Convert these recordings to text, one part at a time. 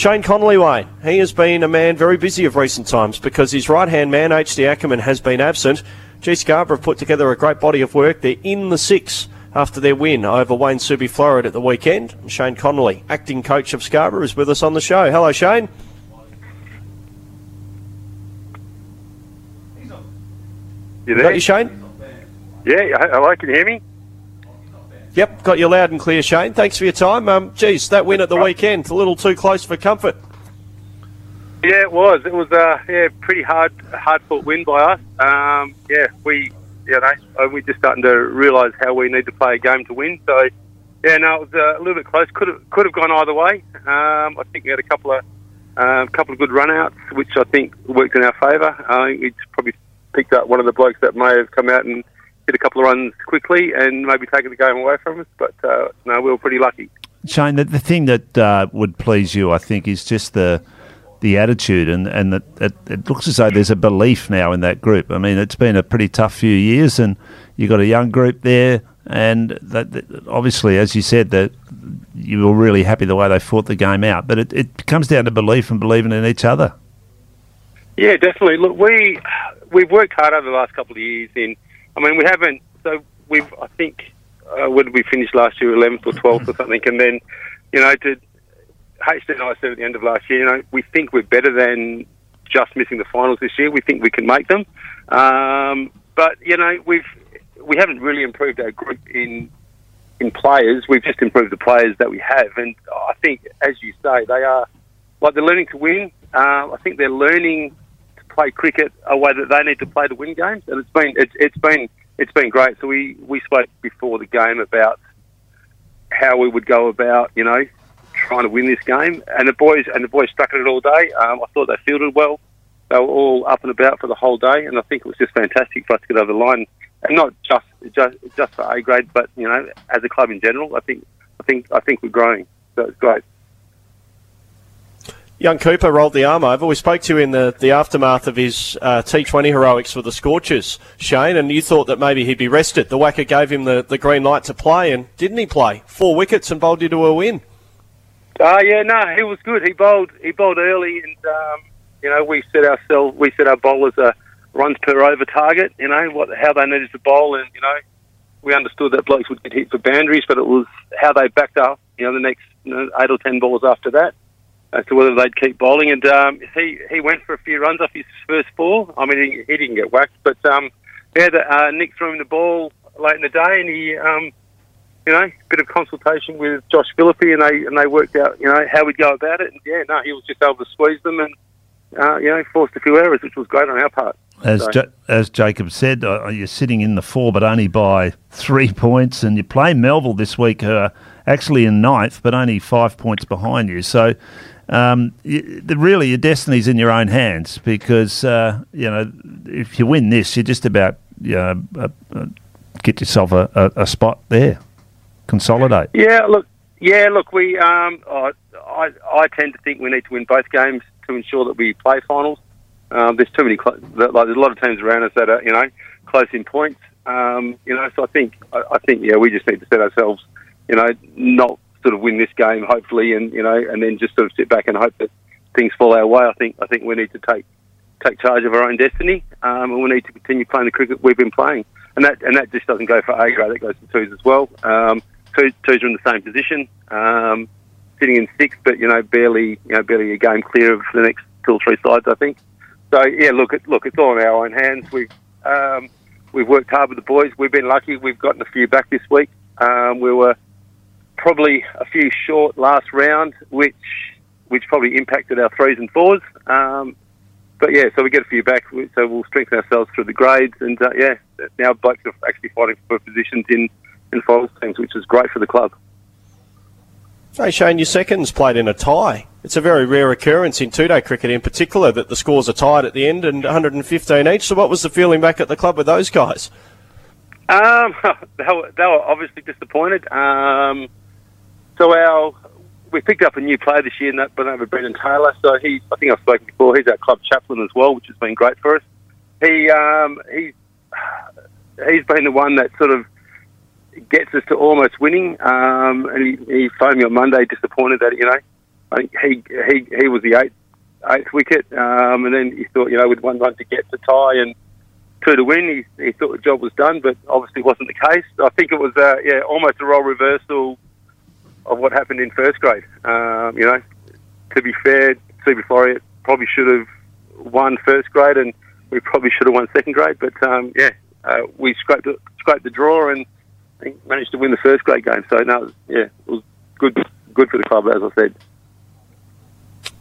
Shane Connolly, Wayne, he has been a man very busy of recent times because his right hand man, HD Ackerman, has been absent. G Scarborough have put together a great body of work. They're in the six after their win over Wayne Subi Floreat at the weekend. Shane Connolly, acting coach of Scarborough, is with us on the show. Hello, Shane. You there? you, Shane? Yeah, hello, can you hear me? Yep, got you loud and clear, Shane. Thanks for your time. Um, geez, that win at the weekend, a little too close for comfort. Yeah, it was. It was a yeah, pretty hard, hard fought win by us. Um, yeah, we, you know, uh, we're just starting to realise how we need to play a game to win. So, yeah, no, it was uh, a little bit close. Could have, could have gone either way. Um, I think we had a couple of, um, couple of good runouts, which I think worked in our favour. I think we probably picked up one of the blokes that may have come out and hit a couple of runs quickly and maybe taken the game away from us. But uh, no, we were pretty lucky. Shane, the, the thing that uh, would please you, I think, is just the the attitude, and and that it, it looks as though there's a belief now in that group. I mean, it's been a pretty tough few years, and you've got a young group there, and that, that obviously, as you said, that you were really happy the way they fought the game out. But it, it comes down to belief and believing in each other. Yeah, definitely. Look, we we've worked hard over the last couple of years. In, I mean, we haven't. So we've, I think, uh, did we finish last year? Eleventh or twelfth or something. And then, you know, to HD and I said at the end of last year, you know, we think we're better than just missing the finals this year. We think we can make them. Um, but you know, we've we haven't really improved our group in in players. We've just improved the players that we have, and I think, as you say, they are like they're learning to win. Uh, I think they're learning play cricket a way that they need to play to win games, and it's been it's, it's been it's been great. So we we spoke before the game about how we would go about, you know, trying to win this game, and the boys and the boys stuck at it all day. Um, I thought they fielded well. They were all up and about for the whole day, and I think it was just fantastic for us to get over the line, and not just just just for A grade, but you know, as a club in general. I think I think I think we're growing, so it's great. Young Cooper rolled the arm over. We spoke to you in the, the aftermath of his uh, T20 heroics for the Scorchers, Shane, and you thought that maybe he'd be rested. The WACA gave him the, the green light to play, and didn't he play? Four wickets and bowled you to a win. Uh, yeah, no, he was good. He bowled he bowled early, and um, you know we set ourselves we set our bowlers a runs per over target. You know what how they needed to bowl, and you know we understood that blokes would get hit for boundaries, but it was how they backed up. You know the next you know, eight or ten balls after that as to whether they'd keep bowling. And um, he he went for a few runs off his first four. I mean he, he didn't get whacked, but um, yeah, the, uh, Nick threw him the ball late in the day, and he. Um, you know, a bit of consultation with Josh Philippe, and they and they worked out, you know, how we'd go about it. And yeah, no, he was just able to squeeze them and uh, you know forced a few errors, which was great on our part. As So- ja- as Jacob said, uh, you're sitting in the four, but only by three points, and you play Melville this week, who are actually in ninth, but only five points behind you. So. Um, you, really, your destiny's in your own hands because uh, you know if you win this, you're just about you know, uh, uh, get yourself a, a, a spot there, consolidate. Yeah, look, yeah, look, we, um, I, I, I tend to think we need to win both games to ensure that we play finals. Um, there's too many, cl- like, there's a lot of teams around us that are, you know, close in points. Um, you know, so I think, I, I think, yeah, we just need to set ourselves, you know, not sort of win this game, hopefully, and you know, and then just sort of sit back and hope that things fall our way. I think, I think we need to take take charge of our own destiny, um, and we need to continue playing the cricket we've been playing. And that and that just doesn't go for A grade; that goes for twos as well. Um, two, twos are in the same position, um, sitting in sixth, but you know, barely you know, barely a game clear of the next two or three sides, I think. So yeah, look, it, look, it's all in our own hands. We um, we've worked hard with the boys. We've been lucky. We've gotten a few back this week. Um, we were probably a few short last round, which which probably impacted our threes and fours. Um, but yeah, so we get a few back, so we'll strengthen ourselves through the grades, and uh, yeah, now blokes are actually fighting for positions in in finals teams, which is great for the club. Hey, Shane, your seconds played in a tie. It's a very rare occurrence in two-day cricket in particular that the scores are tied at the end and 115 each. So what was the feeling back at the club with those guys? Um, they, were, they were obviously disappointed. Um, so our we picked up a new player this year, went over Brendan Taylor. So he, I think I've spoken before. He's our club chaplain as well, which has been great for us. He um, he's he's been the one that sort of gets us to almost winning. Um, and he, he phoned me on Monday, disappointed that you know I think he he he was the eighth eighth wicket, um, and then he thought, you know, with one run to get to tie and two to win, he, he thought the job was done, but obviously wasn't the case. I think it was, uh, yeah, almost a role reversal of what happened in first grade. Um, you know, to be fair, Floreat probably should have won first grade, and we probably should have won second grade. But um, yeah, uh, we scraped the, scraped the draw and managed to win the first grade game. So no, yeah, it was good good for the club, as I said.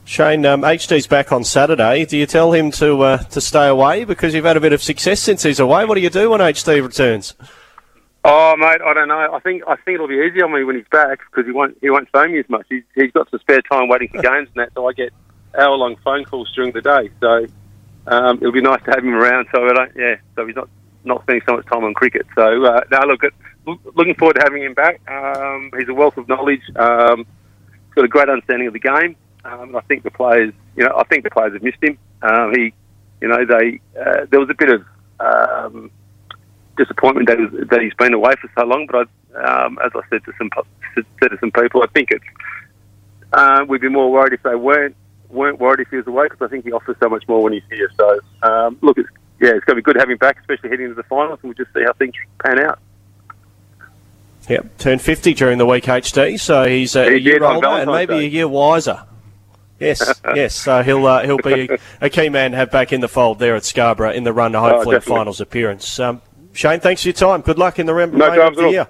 Shane, um, HD's back on Saturday. Do you tell him to uh, to stay away because you've had a bit of success since he's away? What do you do when HD returns? Oh, mate, I don't know. I think I think it'll be easy on me when he's back because he won't he won't phone me as much. He's, he's got some spare time waiting for games and that, so I get hour long phone calls during the day. So um, it'll be nice to have him around. So I don't, yeah, so he's not not spending so much time on cricket. So uh, now look, at, looking forward to having him back. Um, he's a wealth of knowledge. Um, he's got a great understanding of the game. Um, I think the players, you know, I think the players have missed him. Um, he, you know, they uh, there was a bit of um, disappointment that, was, that he's been away for so long. But I, um, as I said to some said to some people, I think it's uh, we'd be more worried if they weren't weren't worried if he was away because I think he offers so much more when he's here. So um, look, it's, yeah, it's going to be good having him back, especially heading into the finals, and we'll just see how things pan out. Yep, turned 50 during the week, HD, so he's a, He a year older and maybe Day. a year wiser. Yes, yes. So he'll uh, he'll be a key man to have back in the fold there at Scarborough in the run to hopefully a finals appearance. Um, Shane, thanks for your time. Good luck in the rem- No remainder of the year.